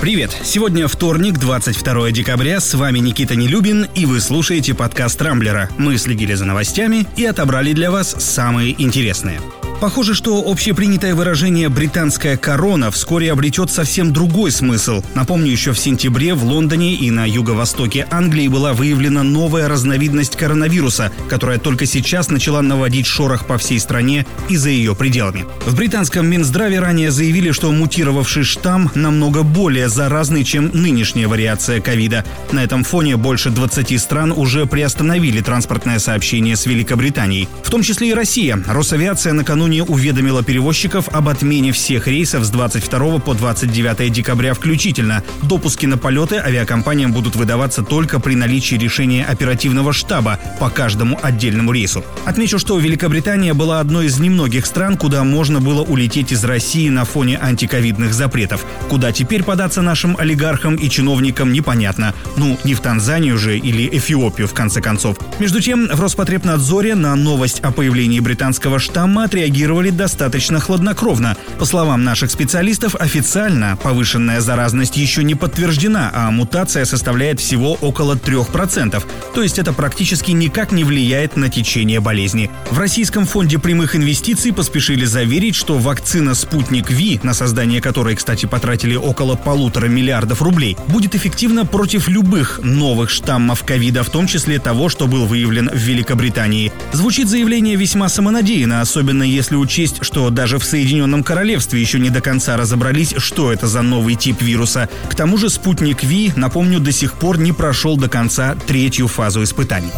Привет! Сегодня вторник, 22 декабря. С вами Никита Нелюбин, и вы слушаете подкаст «Рамблера». Мы следили за новостями и отобрали для вас самые интересные. Похоже, что общепринятое выражение «британская корона» вскоре обретет совсем другой смысл. Напомню, еще в сентябре в Лондоне и на юго-востоке Англии была выявлена новая разновидность коронавируса, которая только сейчас начала наводить шорох по всей стране и за ее пределами. В британском Минздраве ранее заявили, что мутировавший штамм намного более заразный, чем нынешняя вариация ковида. На этом фоне больше 20 стран уже приостановили транспортное сообщение с Великобританией, в том числе и Россия. Росавиация накануне накануне уведомила перевозчиков об отмене всех рейсов с 22 по 29 декабря включительно. Допуски на полеты авиакомпаниям будут выдаваться только при наличии решения оперативного штаба по каждому отдельному рейсу. Отмечу, что Великобритания была одной из немногих стран, куда можно было улететь из России на фоне антиковидных запретов. Куда теперь податься нашим олигархам и чиновникам, непонятно. Ну, не в Танзанию же или Эфиопию, в конце концов. Между тем, в Роспотребнадзоре на новость о появлении британского штамма отреагировали реагировали достаточно хладнокровно. По словам наших специалистов, официально повышенная заразность еще не подтверждена, а мутация составляет всего около 3%. То есть это практически никак не влияет на течение болезни. В Российском фонде прямых инвестиций поспешили заверить, что вакцина «Спутник Ви», на создание которой, кстати, потратили около полутора миллиардов рублей, будет эффективна против любых новых штаммов ковида, в том числе того, что был выявлен в Великобритании. Звучит заявление весьма самонадеянно, особенно если если учесть, что даже в Соединенном Королевстве еще не до конца разобрались, что это за новый тип вируса. К тому же спутник Ви, напомню, до сих пор не прошел до конца третью фазу испытаний.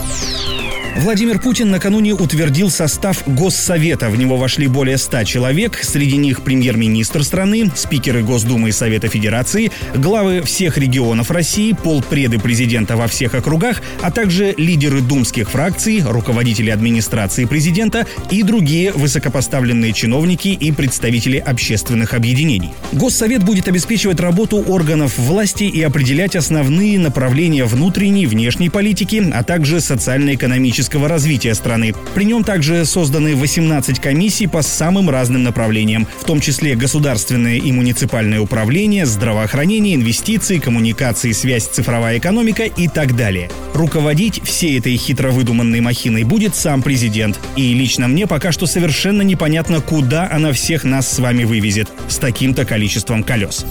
Владимир Путин накануне утвердил состав Госсовета. В него вошли более 100 человек. Среди них премьер-министр страны, спикеры Госдумы и Совета Федерации, главы всех регионов России, полпреды президента во всех округах, а также лидеры думских фракций, руководители администрации президента и другие высокопоставленные чиновники и представители общественных объединений. Госсовет будет обеспечивать работу органов власти и определять основные направления внутренней и внешней политики, а также социально-экономической экономического развития страны. При нем также созданы 18 комиссий по самым разным направлениям, в том числе государственное и муниципальное управление, здравоохранение, инвестиции, коммуникации, связь, цифровая экономика и так далее. Руководить всей этой хитро выдуманной махиной будет сам президент. И лично мне пока что совершенно непонятно, куда она всех нас с вами вывезет с таким-то количеством колес.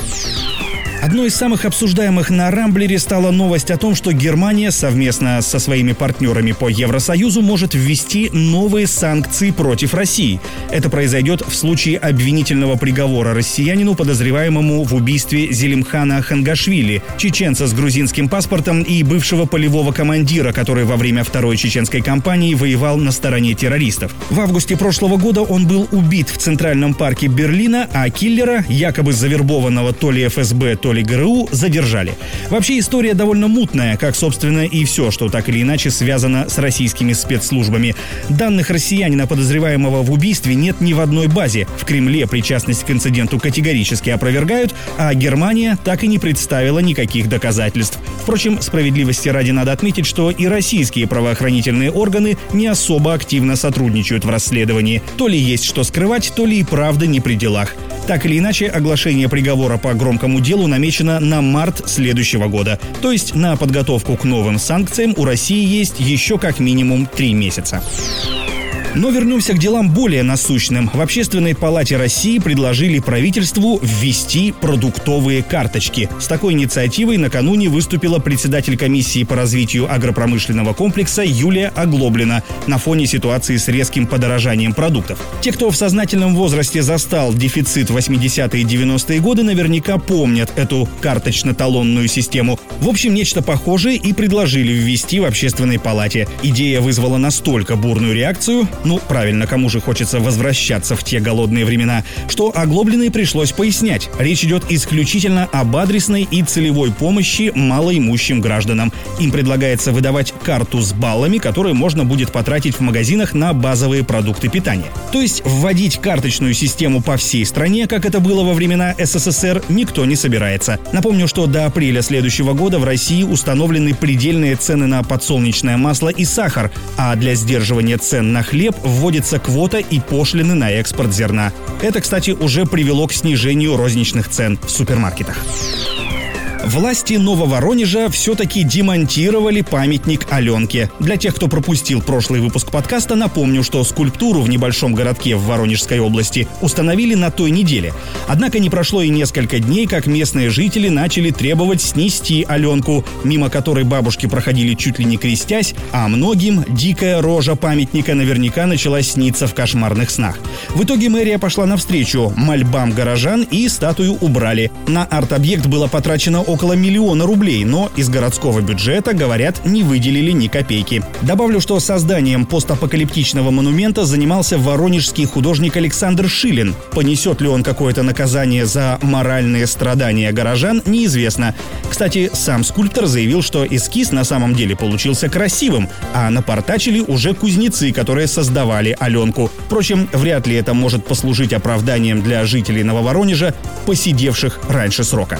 Одной из самых обсуждаемых на Рамблере стала новость о том, что Германия совместно со своими партнерами по Евросоюзу может ввести новые санкции против России. Это произойдет в случае обвинительного приговора россиянину, подозреваемому в убийстве Зелимхана Хангашвили, чеченца с грузинским паспортом и бывшего полевого командира, который во время второй чеченской кампании воевал на стороне террористов. В августе прошлого года он был убит в Центральном парке Берлина, а киллера, якобы завербованного то ли ФСБ, то ли ГРУ задержали. Вообще история довольно мутная, как, собственно, и все, что так или иначе связано с российскими спецслужбами. Данных россиянина, подозреваемого в убийстве, нет ни в одной базе. В Кремле причастность к инциденту категорически опровергают, а Германия так и не представила никаких доказательств. Впрочем, справедливости ради надо отметить, что и российские правоохранительные органы не особо активно сотрудничают в расследовании. То ли есть что скрывать, то ли и правда не при делах. Так или иначе, оглашение приговора по громкому делу намечено на март следующего года. То есть на подготовку к новым санкциям у России есть еще как минимум три месяца. Но вернемся к делам более насущным. В Общественной палате России предложили правительству ввести продуктовые карточки. С такой инициативой накануне выступила председатель комиссии по развитию агропромышленного комплекса Юлия Оглоблина на фоне ситуации с резким подорожанием продуктов. Те, кто в сознательном возрасте застал дефицит 80-е и 90-е годы, наверняка помнят эту карточно-талонную систему. В общем, нечто похожее и предложили ввести в общественной палате. Идея вызвала настолько бурную реакцию, ну, правильно, кому же хочется возвращаться в те голодные времена, что оглобленной пришлось пояснять. Речь идет исключительно об адресной и целевой помощи малоимущим гражданам. Им предлагается выдавать карту с баллами, которые можно будет потратить в магазинах на базовые продукты питания. То есть вводить карточную систему по всей стране, как это было во времена СССР, никто не собирается. Напомню, что до апреля следующего года в России установлены предельные цены на подсолнечное масло и сахар, а для сдерживания цен на хлеб хлеб вводится квота и пошлины на экспорт зерна. Это, кстати, уже привело к снижению розничных цен в супермаркетах. Власти Нововоронежа все-таки демонтировали памятник Аленке. Для тех, кто пропустил прошлый выпуск подкаста, напомню, что скульптуру в небольшом городке в Воронежской области установили на той неделе. Однако не прошло и несколько дней, как местные жители начали требовать снести Аленку, мимо которой бабушки проходили чуть ли не крестясь, а многим дикая рожа памятника наверняка начала сниться в кошмарных снах. В итоге мэрия пошла навстречу мольбам горожан и статую убрали. На арт-объект было потрачено около миллиона рублей, но из городского бюджета, говорят, не выделили ни копейки. Добавлю, что созданием постапокалиптичного монумента занимался воронежский художник Александр Шилин. Понесет ли он какое-то наказание за моральные страдания горожан, неизвестно. Кстати, сам скульптор заявил, что эскиз на самом деле получился красивым, а напортачили уже кузнецы, которые создавали Аленку. Впрочем, вряд ли это может послужить оправданием для жителей Нововоронежа, посидевших раньше срока.